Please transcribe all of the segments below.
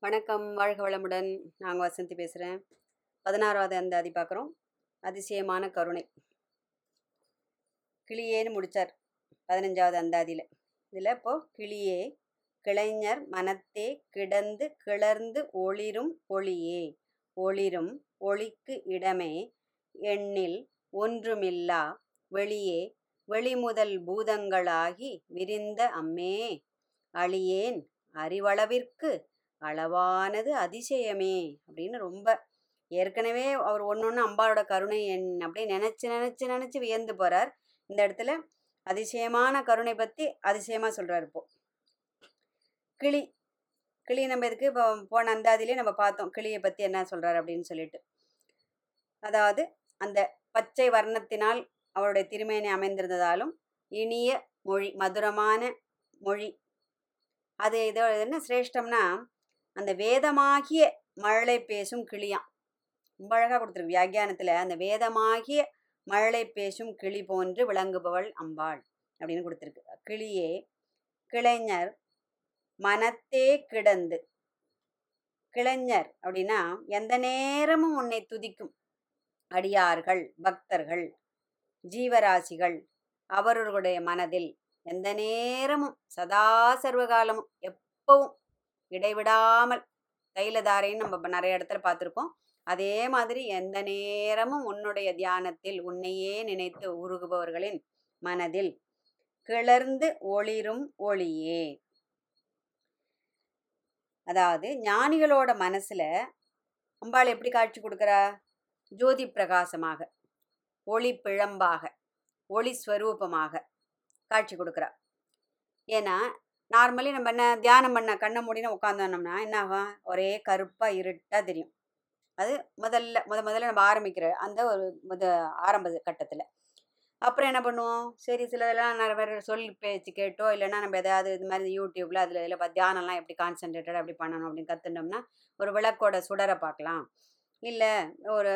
வணக்கம் வாழ்க வளமுடன். நாங்கள் வசந்தி பேசுகிறேன் பதினாறாவது அந்தாதி பார்க்குறோம் அதிசயமான கருணை. கிளியேன்னு முடித்தார் பதினஞ்சாவது அந்தாதியில். இதில் இப்போது கிளியே கிளைஞர் மனத்தே கிடந்து கிளர்ந்து ஒளிரும் ஒளியே. ஒளிரும் ஒளிக்கு இடமே எண்ணில் ஒன்றுமில்லா வெளியே. வெளிமுதல் பூதங்களாகி விரிந்த அம்மே. அழியேன் அறிவளவிற்கு அளவானது அதிசயமே அப்படின்னு ரொம்ப ஏற்கனவே அவர் ஒன்று ஒன்று அம்பாளோட கருணை என் அப்படியே நினச்சி நினச்சி நினச்சி வியந்து போகிறார் இந்த இடத்துல அதிசயமான கருணை பற்றி அதிசயமாக சொல்கிறார் இப்போ. கிளி கிளி நம்ம இதுக்கு இப்போ போன அந்தாதிலே நம்ம பார்த்தோம். கிளியை பற்றி என்ன சொல்கிறார் அப்படின்னு சொல்லிட்டு. அதாவது அந்த பச்சை வர்ணத்தினால் அவருடைய திருமேனி அமைந்திருந்ததாலும் இனிய மொழி மதுரமான மொழி. அது இதோ என்ன சிரேஷ்டம்னா அந்த வேதமாகிய மழலை பேசும் கிளியாம். ரொம்ப அழகாக கொடுத்துருக்கு வியாக்கியானத்தில் அந்த வேதமாகிய மழலை பேசும் கிளி போன்று விளங்குபவள் அம்பாள் அப்படின்னு கொடுத்துருக்கு. கிளியே கிளைஞர் மனத்தே கிடந்து. கிளைஞர் அப்படின்னா எந்த நேரமும் உன்னை துதிக்கும். அடியார்கள் பக்தர்கள் ஜீவராசிகள் அவர்களுடைய மனதில் எந்த நேரமும் சதா சர்வகாலமும் எப்பவும் இடைவிடாமல் தைலதாரைன்னு நம்ம நிறைய இடத்துல பார்த்துருப்போம். அதே மாதிரி எந்த நேரமும் உன்னுடைய தியானத்தில் உன்னையே நினைத்து உருகுபவர்களின் மனதில் கிளர்ந்து ஒளிரும் ஒளியே. அதாவது ஞானிகளோட மனசுல அம்பாள் எப்படி காட்சி கொடுக்குறா? ஜோதி பிரகாசமாக ஒளி பிழம்பாக ஒளி ஸ்வரூபமாக காட்சி கொடுக்குறா. ஏன்னா நார்மலி நம்ம என்ன தியானம் பண்ண கண்ணை மூடினு உட்காந்தோம்னா என்ன ஆகும்? ஒரே கருப்பாக இருட்டாக தெரியும். அது முதல்ல முத முதல்ல நம்ம ஆரம்பிக்கிற அந்த ஒரு முத ஆரம்ப கட்டத்தில். அப்புறம் என்ன பண்ணுவோம்? சரி சிலதெல்லாம் நிறைய பேர் சொல் பேச்சு கேட்டோ இல்லைன்னா நம்ம எதாவது இது மாதிரி யூடியூப்பில் அதில் இதில் பார்த்து தியானம்லாம் எப்படி கான்சென்ட்ரேட்டட் அப்படி பண்ணணும் அப்படின்னு கற்றுட்டோம்னா ஒரு விளக்கோட சுடரை பார்க்கலாம். இல்லை ஒரு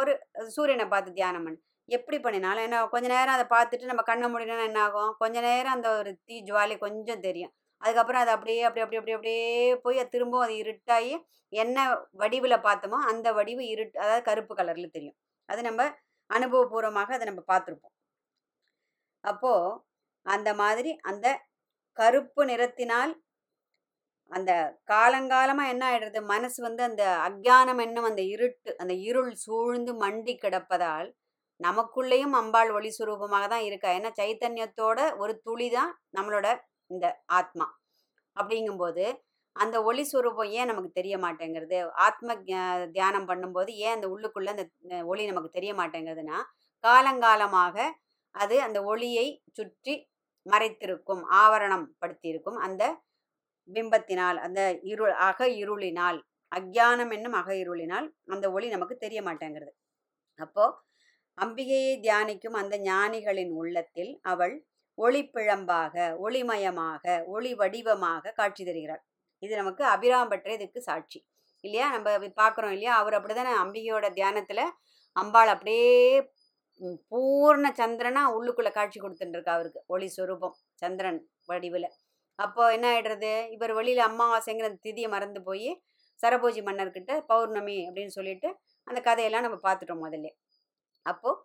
ஒரு சூரியனை பார்த்து தியானம் பண்ணு. எப்படி பண்ணினாலும் என்ன கொஞ்ச நேரம் அதை பார்த்துட்டு நம்ம கண்ணை முடினா என்ன ஆகும்? கொஞ்ச நேரம் அந்த ஒரு தீ ஜுவாலி கொஞ்சம் தெரியும். அதுக்கப்புறம் அது அப்படியே அப்படி அப்படி அப்படி அப்படியே போய் அது திரும்பவும் அது இருட்டாகி என்ன வடிவில் பார்த்தோமோ அந்த வடிவு இருட்டு அதாவது கருப்பு கலரில் தெரியும். அது நம்ம அனுபவபூர்வமாக அதை நம்ம பார்த்துருப்போம். அப்போது அந்த மாதிரி அந்த கருப்பு நிறத்தினால் அந்த காலங்காலமாக என்ன ஆயிடுறது? மனசு வந்து அந்த அக்ஞானம் என்னும் அந்த இருட்டு அந்த இருள் சூழ்ந்து மண்டி கிடப்பதால் நமக்குள்ளேயும் அம்பாள் ஒளி சுரூபமாக தான் இருக்கா. ஏன்னா சைத்தன்யத்தோட ஒரு துளி தான் நம்மளோட இந்த ஆத்மா. அப்படிங்கும்போது அந்த ஒளி சுரூபம் ஏன் நமக்கு தெரிய மாட்டேங்கிறது? ஆத்ம தியானம் பண்ணும்போது ஏன் அந்த உள்ளுக்குள்ள அந்த ஒளி நமக்கு தெரிய மாட்டேங்கிறதுனா காலங்காலமாக அது அந்த ஒளியை சுற்றி மறைத்திருக்கும் ஆவரணம் படுத்தியிருக்கும் அந்த பிம்பத்தினால் அந்த இருள் அக இருளினால் அக்ஞானம் என்னும் அக இருளினால் அந்த ஒளி நமக்கு தெரிய மாட்டேங்கிறது. அப்போது அம்பிகையை தியானிக்கும் அந்த ஞானிகளின் உள்ளத்தில் அவள் ஒளிப்பிழம்பாக ஒளிமயமாக ஒளி வடிவமாக காட்சி தருகிறாள். இது நமக்கு அபிராம்பற்ற இதுக்கு சாட்சி. இல்லையா? நம்ம பார்க்குறோம் இல்லையா? அவர் அப்படிதானே அம்பிகையோட தியானத்தில் அம்பாள் அப்படியே பூர்ண சந்திரனா உள்ளுக்குள்ளே காட்சி கொடுத்துட்டுருக்கா அவருக்கு. ஒளி ஸ்வரூபம் சந்திரன் வடிவில். அப்போ என்ன ஆயிடுறது? இவர் வெளியில் அம்மாவாசைங்கிற அந்த திதியை மறந்து போய் சரபோஜி மன்னர்கிட்ட பௌர்ணமி அப்படின்னு சொல்லிட்டு அந்த கதையெல்லாம் நம்ம பார்த்துட்டோம் முதல்ல. அப்போது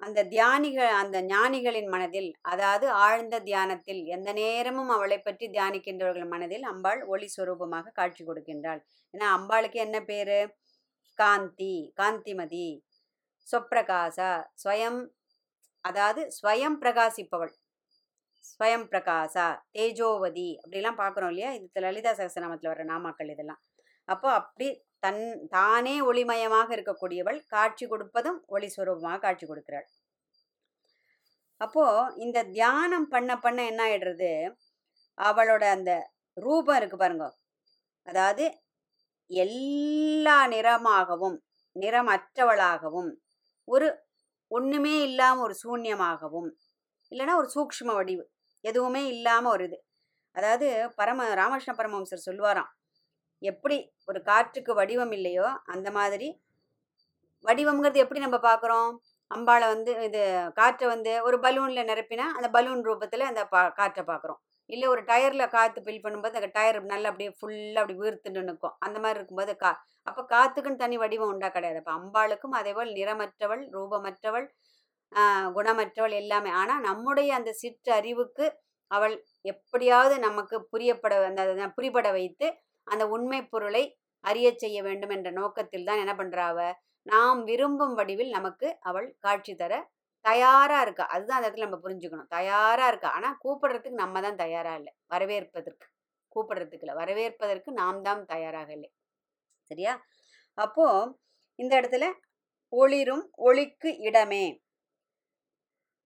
அந்த தியானிகள் அந்த ஞானிகளின் மனதில் அதாவது ஆழ்ந்த தியானத்தில் எந்த நேரமும் அவளை பற்றி தியானிக்கின்றவர்கள் மனதில் அம்பாள் ஒளி சுரூபமாக காட்சி கொடுக்கின்றாள். ஏன்னா அம்பாளுக்கு என்ன பேரு? காந்தி காந்திமதி சொப்பிரகாசா ஸ்வயம் அதாவது ஸ்வயம் பிரகாசிப்பவள். ஸ்வயம் பிரகாசா தேஜோவதி அப்படிலாம் பார்க்குறோம் இல்லையா? இது லலிதா சகசநாமத்தில் வர நாமாக்கள் இதெல்லாம். அப்போ அப்படி தன் தானே ஒளிமயமாக இருக்கக்கூடியவள் காட்சி கொடுப்பதும் ஒளி சுரூபமாக காட்சி கொடுக்கிறாள். அப்போ இந்த தியானம் பண்ண பண்ண என்ன ஆயிடுறது? அவளோட அந்த ரூபம் இருக்கு பாருங்க. அதாவது எல்லா நிறமாகவும் நிறமற்றவளாகவும் ஒரு ஒன்றுமே இல்லாமல் ஒரு சூன்யமாகவும் இல்லைன்னா ஒரு சூக்ஷ்ம வடிவு எதுவுமே இல்லாமல் ஒரு இது. அதாவது பரம ராமகிருஷ்ண பரமஹம்சர் சொல்லுவாராம் எப்படி ஒரு காற்றுக்கு வடிவம் இல்லையோ அந்த மாதிரி வடிவம்ங்கிறது எப்படி நம்ம பார்க்குறோம்? அம்பாளை வந்து இது காற்றை வந்து ஒரு பலூனில் நிரப்பினா அந்த பலூன் ரூபத்தில் அந்த பா காற்றை பார்க்குறோம். இல்லை ஒரு டயரில் காற்று ஃபில் பண்ணும்போது அந்த டயர் நல்லா அப்படியே ஃபுல்லாக அப்படி வீர்த்துட்டு நிற்கும். அந்த மாதிரி இருக்கும்போது கா அப்போ காற்றுக்குன்னு தனி வடிவம் உண்டா கிடையாது. அப்போ அம்பாளுக்கும் அதேபோல் நிறமற்றவள் ரூபமற்றவள் குணமற்றவள் எல்லாமே. ஆனால் நம்முடைய அந்த சிற்றறிவுக்கு அவள் எப்படியாவது நமக்கு புரியப்பட அந்த புரிபட வைத்து அந்த உண்மை பொருளை அறியச் செய்ய வேண்டும் என்ற நோக்கத்தில் தான் என்ன பண்றாவ நாம் விரும்பும் வடிவில் நமக்கு அவள் காட்சி தர தயாரா இருக்கா? அதுதான் அந்த இடத்துல நம்ம புரிஞ்சுக்கணும். தயாரா இருக்கா? ஆனா கூப்பிடுறதுக்கு நம்ம தான் தயாரா இல்லை. வரவேற்பதற்கு. கூப்பிடுறதுக்கு இல்லை வரவேற்பதற்கு நாம் தான் தயாராக இல்லை. சரியா? அப்போ இந்த இடத்துல ஒளிரும் ஒளிக்கு இடமே.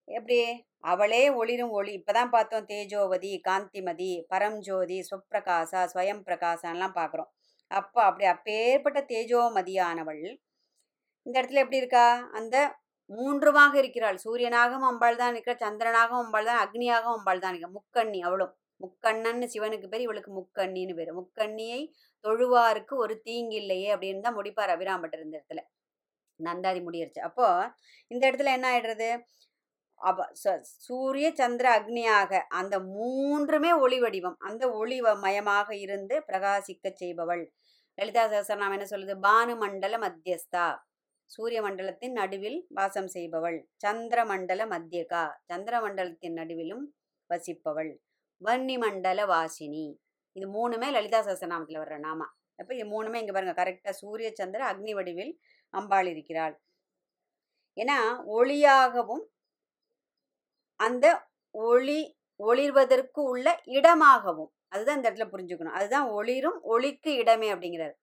எப்படி? அவளே ஒளிரும் ஒளி. இப்போதான் பார்த்தோம் தேஜோவதி காந்திமதி பரம்ஜோதி சுப்பிரகாசா ஸ்வயம் பிரகாசான்லாம் பார்க்குறோம். அப்போ அப்படி அப்பேற்பட்ட தேஜோமதியானவள் இந்த இடத்துல எப்படி இருக்கா? அந்த மூன்றுமாக இருக்கிறாள். சூரியனாகவும் அம்பாள் தான் இருக்கிற சந்திரனாகவும் அம்பாள் தான் அக்னியாகவும் அம்பாள் தான் இருக்கிற முக்கண்ணி அவளும். முக்கண்ணன்னு சிவனுக்கு பேர் இவளுக்கு முக்கண்ணின்னு பேர். முக்கண்ணியை தொழுவாருக்கு ஒரு தீங்கில்லையே அப்படின்னு தான் முடிப்பார் அபிராம்பட்டர் இந்த இடத்துல. நந்தாதி முடியிருச்சு அப்போ இந்த இடத்துல என்ன ஆயிடுறது? அப ச- சூரிய சந்திர அக்னியாக அந்த மூன்றுமே ஒளி வடிவம். அந்த ஒளி வ- மயமாக இருந்து பிரகாசிக்க செய்பவள். லலிதா சகசரநாமம் என்ன சொல்லுது? பானு மண்டல மத்தியஸ்தா. சூரிய மண்டலத்தின் நடுவில் வாசம் செய்பவள். சந்திர மண்டல மத்தியகா. சந்திர மண்டலத்தின் நடுவிலும் வசிப்பவள். வன்னி மண்டல வாசினி. இது மூணுமே லலிதா சகசரநாமத்தில் வர்ற நாமா. அப்போ இது மூணுமே இங்கே பாருங்க. கரெக்டாக சூரிய சந்திர அக்னி வடிவில் அம்பாள் இருக்கிறாள். ஏன்னா ஒளியாகவும் அந்த ஒளி ஒளிர்வதற்கு உள்ள இடமாகவும். அதுதான் இந்த இடத்துல புரிஞ்சுக்கணும். அதுதான் ஒளிரும் ஒளிக்கு இடமே அப்படிங்கிறார்.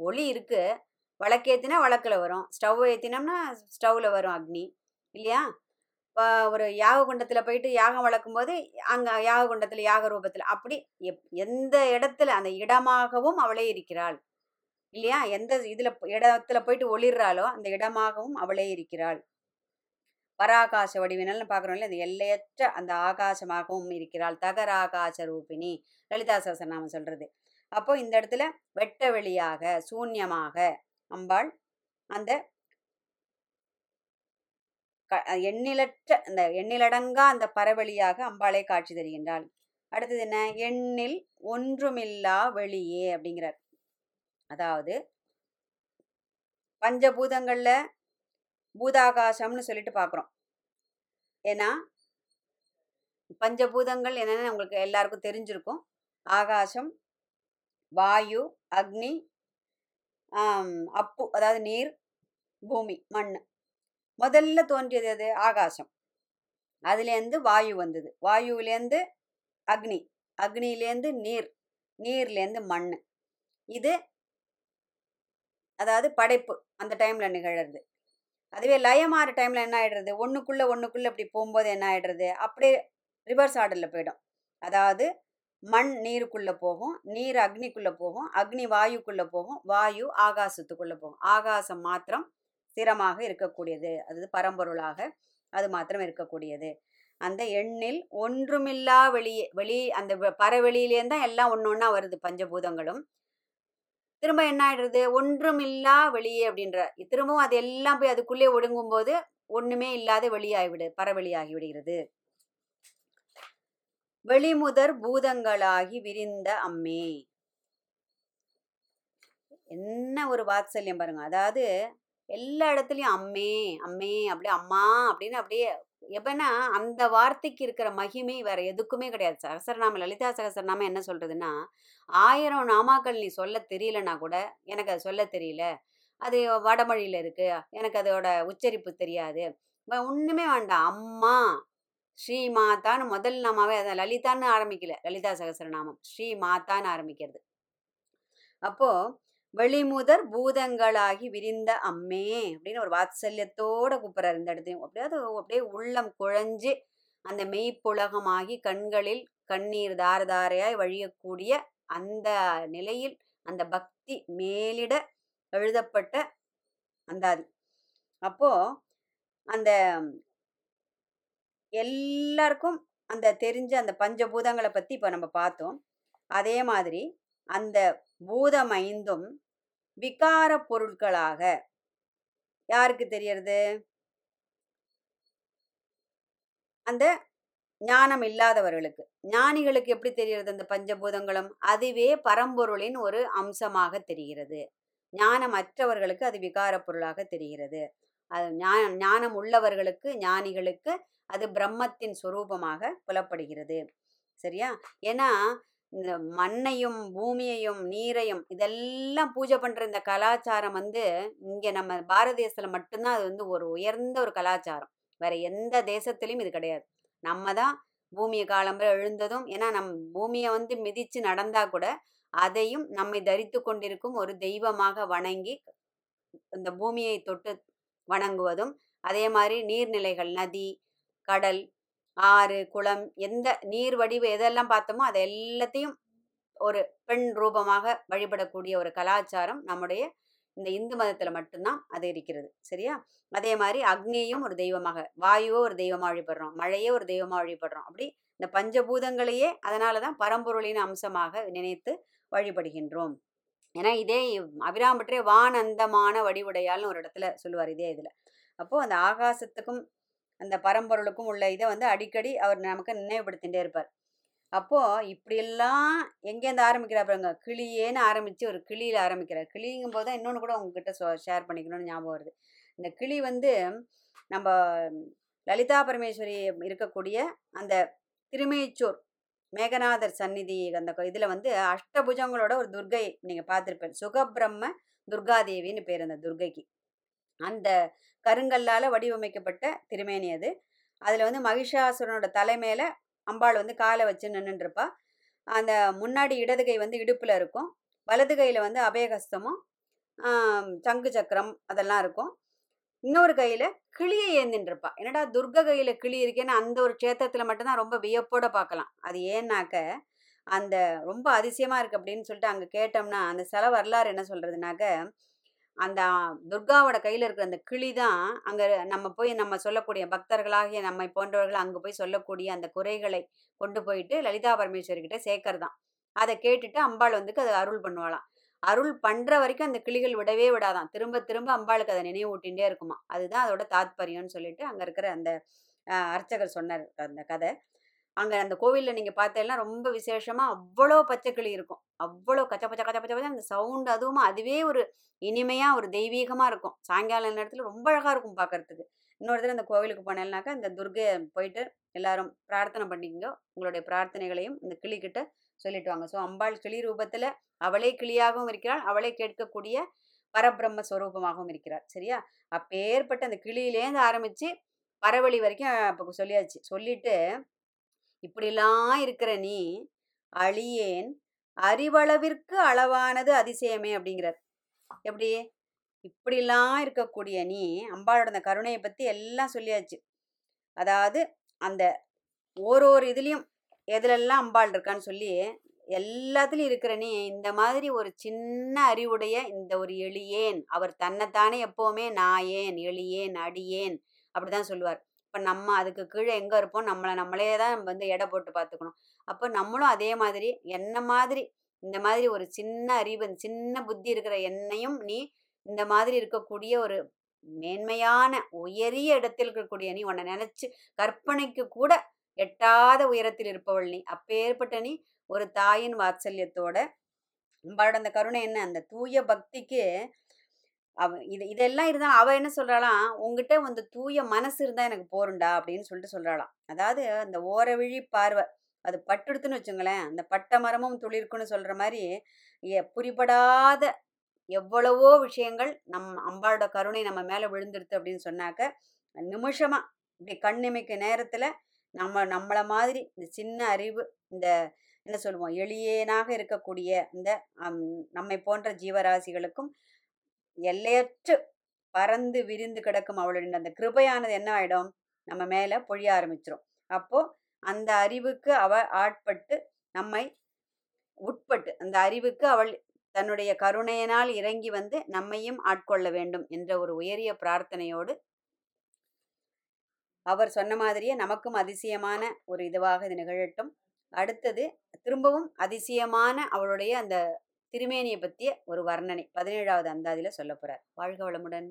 ஒளி இருக்கு. வழக்கேத்தினா வழக்கில் வரும். ஸ்டவ் ஏற்றினோம்னா ஸ்டவ்வில் வரும் அக்னி. இல்லையா? இப்போ ஒரு யாக குண்டத்தில் போயிட்டு யாகம் வளர்க்கும் போது அங்கே யாக குண்டத்தில் யாக ரூபத்தில் அப்படி எப் எந்த இடத்துல அந்த இடமாகவும் அவளே இருக்கிறாள். இல்லையா? எந்த இதில் இடத்துல போயிட்டு ஒளிர்றாளோ அந்த இடமாகவும் அவளே இருக்கிறாள். பராகாச வடிவினல்னு பார்க்குறோம்ல இந்த எல்லையற்ற அந்த ஆகாசமாகவும் இருக்கிறாள். தகராகாச ரூபிணி. லலிதா சகசரநாமம் சொல்றது. அப்போ இந்த இடத்துல வெட்ட வெளியாக சூன்யமாக அம்பாள் அந்த எண்ணிலற்ற அந்த எண்ணிலடங்கா அந்த பரவெளியாக அம்பாளை காட்சி தருகின்றாள். அடுத்தது என்ன? எண்ணில் ஒன்றுமில்லா வெளியே அப்படிங்கிறார். அதாவது பஞ்சபூதங்கள்ல பூதாகாசம்னு சொல்லிட்டு பார்க்குறோம் ஏன்னா பஞ்சபூதங்கள் என்னென்னு உங்களுக்கு எல்லாருக்கும் தெரிஞ்சிருக்கும். ஆகாசம் வாயு அக்னி அப்பு அதாவது நீர் பூமி மண். முதல்ல தோன்றியது அது ஆகாசம். அதுலேருந்து வாயு வந்தது. வாயுவிலேருந்து அக்னி அக்னியிலேருந்து நீர் நீர்லேருந்து மண். இது அதாவது படைப்பு அந்த டைமில் நிகழறது. அதுவே லயமாற டைம்ல என்ன ஆயிடுறது? ஒண்ணுக்குள்ள ஒண்ணுக்குள்ள இப்படி போகும்போது என்ன ஆயிடுறது? அப்படியே ரிவர்ஸ் ஆர்டர்ல போயிடும். அதாவது மண் நீருக்குள்ள போகும் நீர் அக்னிக்குள்ள போகும் அக்னி வாயுக்குள்ள போகும் வாயு ஆகாசத்துக்குள்ள போகும். ஆகாசம் மாத்திரம் ஸ்திரமாக இருக்கக்கூடியது. அது பரம்பொருளாக அது மாத்திரம் இருக்கக்கூடியது. அந்த எண்ணில் ஒன்றுமில்லா வெளியே வெளி அந்த பறவெளியிலேருந்தான் தான் எல்லாம் ஒன்று ஒன்றா வருது. பஞ்சபூதங்களும். திரும்ப என்ன ஆயிடுறது? ஒன்றுமில்லா வெளியே அப்படின்ற. திரும்பவும் அது எல்லாம் போய் அதுக்குள்ளே ஒடுங்கும் போது ஒண்ணுமே இல்லாத வெளியாகிவிடு பரவெளியாகி விடுகிறது வெளிமுதற் பூதங்களாகி விரிந்த அம்மே. என்ன ஒரு வாத்சல்யம் பாருங்க. அதாவது எல்லா இடத்துலையும் அம்மே அம்மே அப்படியே அம்மா அப்படின்னு அப்படியே எப்பன்னா அந்த வார்த்தைக்கு இருக்கிற மகிமை வேற எதுக்குமே கிடையாது. சகசரநாம லலிதா சகசரநாமம் என்ன சொல்றதுன்னா ஆயிரம் நாமாக்கள் நீ சொல்ல தெரியலனா கூட எனக்கு அது சொல்ல தெரியல. அது வடமொழியில இருக்கு. எனக்கு அதோட உச்சரிப்பு தெரியாது. ஒன்றுமே ஒண்ணுமே வேண்டாம். அம்மா ஸ்ரீ மாதான்னு முதல் நாமாவே அதான் லலிதான்னு ஆரம்பிக்கல. லலிதா சகசரநாமம். ஸ்ரீ மாதான்னு ஆரம்பிக்கிறது. அப்போ வெளிமுதற் பூதங்களாகி விரிந்த அம்மே அப்படின்னு ஒரு வாத்சல்யத்தோட கூப்பிட்றாரு இந்த இடத்தையும். அப்படியாவது அப்படியே உள்ளம் குழஞ்சு அந்த மெய்ப்புலகமாகி கண்களில் கண்ணீர் தாரதாரையாய் வழியக்கூடிய அந்த நிலையில் அந்த பக்தி மேலிட எழுதப்பட்ட அந்தாதி அப்போ அந்த எல்லாருக்கும் அந்த தெரிஞ்ச அந்த பஞ்சபூதங்களை பத்தி இப்ப நம்ம பார்த்தோம். அதே மாதிரி அந்த பூதம் ஐந்தும் விகார பொருட்களாக. யாருக்கு தெரியறது? அந்த ஞானம் இல்லாதவர்களுக்கு. ஞானிகளுக்கு எப்படி தெரிகிறது அந்த பஞ்சபூதங்களும்? அதுவே பரம்பொருளின் ஒரு அம்சமாக தெரிகிறது. ஞானம் அற்றவர்களுக்கு அது விகார பொருளாக தெரிகிறது. அது ஞான ஞானம் உள்ளவர்களுக்கு ஞானிகளுக்கு அது பிரம்மத்தின் சுரூபமாக புலப்படுகிறது. சரியா? ஏன்னா இந்த மண்ணையும் பூமியையும் நீரையும் இதெல்லாம் பூஜை பண்ணுற இந்த கலாச்சாரம் வந்து இங்கே நம்ம பாரத தேசத்தில் மட்டும்தான் அது வந்து ஒரு உயர்ந்த ஒரு கலாச்சாரம். வேற எந்த தேசத்திலையும் இது கிடையாது. நம்ம தான் பூமியை காலம்பர எழுந்ததும் ஏன்னா நம் பூமியை வந்து மிதித்து நடந்தா கூட அதையும் நம்மை தரித்து கொண்டிருக்கும் ஒரு தெய்வமாக வணங்கி இந்த பூமியை தொட்டு வணங்குவதும் அதே மாதிரி நீர்நிலைகள் நதி கடல் ஆறு குளம் எந்த நீர் வடிவு எதெல்லாம் பார்த்தோமோ அது எல்லாத்தையும் ஒரு பெண் ரூபமாக வழிபடக்கூடிய ஒரு கலாச்சாரம் நம்முடைய இந்த இந்து மதத்தில் மட்டும்தான் அது இருக்கிறது. சரியா? அதே மாதிரி அக்னியையும் ஒரு தெய்வமாக வாயுவோ ஒரு தெய்வமாக வழிபடுறோம் மழையே ஒரு தெய்வமாக வழிபடுறோம். அப்படி இந்த பஞ்சபூதங்களையே அதனாலதான் பரம்பொருளின் அம்சமாக நினைத்து வழிபடுகின்றோம். ஏன்னா இதே அபிராமற்றே வானந்தமான வடிவுடையால்னு ஒரு இடத்துல சொல்லுவார் இதே இதில். அப்போது அந்த ஆகாசத்துக்கும் அந்த பரம்பொருளுக்கும் உள்ள இதை வந்து அடிக்கடி அவர் நமக்கு நினைவுபடுத்திகிட்டே இருப்பார். அப்போது இப்படியெல்லாம் எங்கேருந்து ஆரம்பிக்கிறா பாருங்க கிளியேன்னு ஆரம்பித்து ஒரு கிளியில் ஆரம்பிக்கிறார். கிளிங்கும் போது தான் இன்னொன்று கூட உங்ககிட்ட ஷேர் பண்ணிக்கணும்னு ஞாபகம் வருது. இந்த கிளி வந்து நம்ம லலிதா பரமேஸ்வரி இருக்கக்கூடிய அந்த திருமேச்சூர் மேகநாதர் சந்நிதி அந்த இதில் வந்து அஷ்டபுஜங்களோட ஒரு துர்கை நீங்கள் பார்த்துருப்பேன் சுகபிரம்ம துர்காதேவின்னு பேர் அந்த துர்கைக்கு. அந்த கருங்கல்லால் வடிவமைக்கப்பட்ட திருமேனி அது. அதில் வந்து மகிஷாசுரனோட தலைமையில அம்பாள் வந்து காலை வச்சு நின்றுருப்பா அந்த முன்னாடி இடதுகை வந்து இடுப்பில் இருக்கும். வலது கையில் வந்து அபயகஸ்தமும் சங்கு சக்கரம் அதெல்லாம் இருக்கும். இன்னொரு கையில் கிளியை ஏந்தின்றிருப்பா என்னடா துர்க கையில் கிளி இருக்கேன்னு அந்த ஒரு க்ஷேத்திரத்தில் மட்டும்தான் ரொம்ப வியப்போட பார்க்கலாம் அது ஏன்னாக்க அந்த ரொம்ப அதிசயமாக இருக்குது அப்படின்னு சொல்லிட்டு அங்கே கேட்டோம்னா அந்த சில வரலாறு என்ன சொல்கிறதுனாக்க அந்த துர்காவோட கையில் இருக்கிற அந்த கிளி தான் அங்கே நம்ம போய் நம்ம சொல்லக்கூடிய பக்தர்களாகிய நம்மை போன்றவர்கள் அங்கே போய் சொல்லக்கூடிய அந்த குறைகளை கொண்டு போயிட்டு லலிதா பரமேஸ்வரி கிட்ட தான் அதை கேட்டுட்டு அம்பாள் வந்துக்கு அதை அருள் பண்ணுவாளாம். அருள் பண்ணுற வரைக்கும் அந்த கிளிகள் விடவே விடாதான் திரும்ப திரும்ப அம்பாளுக்கு அதை நினைவூட்டிகிட்டே இருக்குமா அதுதான் அதோட தாத்பரியம்னு சொல்லிட்டு அங்கே இருக்கிற அந்த அர்ச்சகர் சொன்னார். அந்த கதை. அங்கே அந்த கோவிலில் நீங்கள் பார்த்தேன்னா ரொம்ப விசேஷமாக அவ்வளோ பச்சை கிளி இருக்கும். அவ்வளோ கச்ச பச்சை கச்ச பச்சை பச்சை அந்த சவுண்ட் அதுவும் அதுவே ஒரு இனிமையா ஒரு தெய்வீகமா இருக்கும். சாயங்கால நேரத்தில் ரொம்ப அழகா இருக்கும் பார்க்கறதுக்கு இன்னொரு தடவை அந்த கோவிலுக்கு போனேன்னாக்கா இந்த துர்கை போயிட்டு எல்லாரும் பிரார்த்தனை பண்ணிக்கோ உங்களுடைய பிரார்த்தனைகளையும் இந்த கிளி சொல்லிட்டு வாங்க. ஸோ அம்பாள் கிளி ரூபத்தில் அவளே கிளியாகவும் இருக்கிறாள். அவளே கேட்கக்கூடிய பரபிரம்ம ஸ்வரூபமாகவும் இருக்கிறாள். சரியா? அப்பேற்பட்ட அந்த கிளியிலேருந்து ஆரம்பித்து பறவழி வரைக்கும் இப்போ சொல்லியாச்சு. சொல்லிட்டு இப்படிலாம் இருக்கிற நீ அழியேன் அறிவளவிற்கு அளவானது அதிசயமே அப்படிங்கிறார். எப்படி? இப்படிலாம் இருக்கக்கூடிய நீ அம்பாளோட அந்த கருணையை பற்றி எல்லாம் சொல்லியாச்சு. அதாவது அந்த ஒரு ஒரு இதுலேயும் எதுலெல்லாம் அம்பாள் இருக்கான்னு சொல்லி எல்லாத்துலேயும் இருக்கிற நீ இந்த மாதிரி ஒரு சின்ன அறிவுடைய இந்த ஒரு எளியேன் அவர் தன்னைத்தானே எப்போவுமே நான் ஏன் எளியேன் அடியேன் அப்படிதான் சொல்லுவார். இப்போ நம்ம அதுக்கு கீழே எங்கே இருப்போம்? நம்மளை நம்மளே தான் வந்து எடை போட்டு பார்த்துக்கணும். அப்போ நம்மளும் அதே மாதிரி என்ன மாதிரி இந்த மாதிரி ஒரு சின்ன அறிவு சின்ன புத்தி இருக்கிற என்னையும் நீ இந்த மாதிரி இருக்கக்கூடிய ஒரு மேன்மையான உயரிய இடத்தில் இருக்கக்கூடிய நீ உன்னை நினைச்சு கற்பனைக்கு கூட எட்டாத உயரத்தில் இருப்பவள் நீ. அப்பேற்பட்ட நீ ஒரு தாயின் வாத்சல்யத்தோட அம்பாளோட அந்த கருணை என்ன? அந்த தூய பக்திக்கு அவ இது இதெல்லாம் இருந்தா அவ என்ன சொல்றாளாம் உங்ககிட்ட வந்து தூய மனசு இருந்தா எனக்கு போருண்டா அப்படின்னு சொல்லிட்டு சொல்றாளாம். அதாவது அந்த ஓரவிழி பார்வை. அது பட்டுடுத்துன்னு வச்சுங்களேன் அந்த பட்ட மரமும் துளிர்க்குன்னு சொல்கிற மாதிரி புரிபடாத எவ்வளவோ விஷயங்கள் நம் அம்பாளோட கருணை நம்ம மேலே விழுந்துடுது அப்படின்னு சொன்னாக்க நிமிஷமாக இப்படி கண்ணிமைக்க நேரத்தில் நம்ம நம்மளை மாதிரி இந்த சின்ன அறிவு இந்த என்ன சொல்லுவோம் எளியேனாக இருக்கக்கூடிய இந்த நம்மை போன்ற ஜீவராசிகளுக்கும் எல்லையற்று பறந்து விரிந்து கிடக்கும் அவளுடைய அந்த கிருபையானது என்ன ஆகிடும் நம்ம மேலே பொழிய ஆரம்பிச்சிடும் அப்போது அந்த அறிவுக்கு அவ ஆட்பட்டு நம்மை உட்பட்டு அந்த அறிவுக்கு அவள் தன்னுடைய கருணையினால் இறங்கி வந்து நம்மையும் ஆட்கொள்ள வேண்டும் என்ற ஒரு உயரிய பிரார்த்தனையோடு அவர் சொன்ன மாதிரியே நமக்கும் அதிசயமான ஒரு இதுவாக இது நிகழட்டும். அடுத்தது திரும்பவும் அதிசயமான அவளுடைய அந்த திருமேனியை பற்றிய ஒரு வர்ணனை பதினேழாவது அந்தாதியில் சொல்ல போகிறார் வாழ்க வளமுடன்.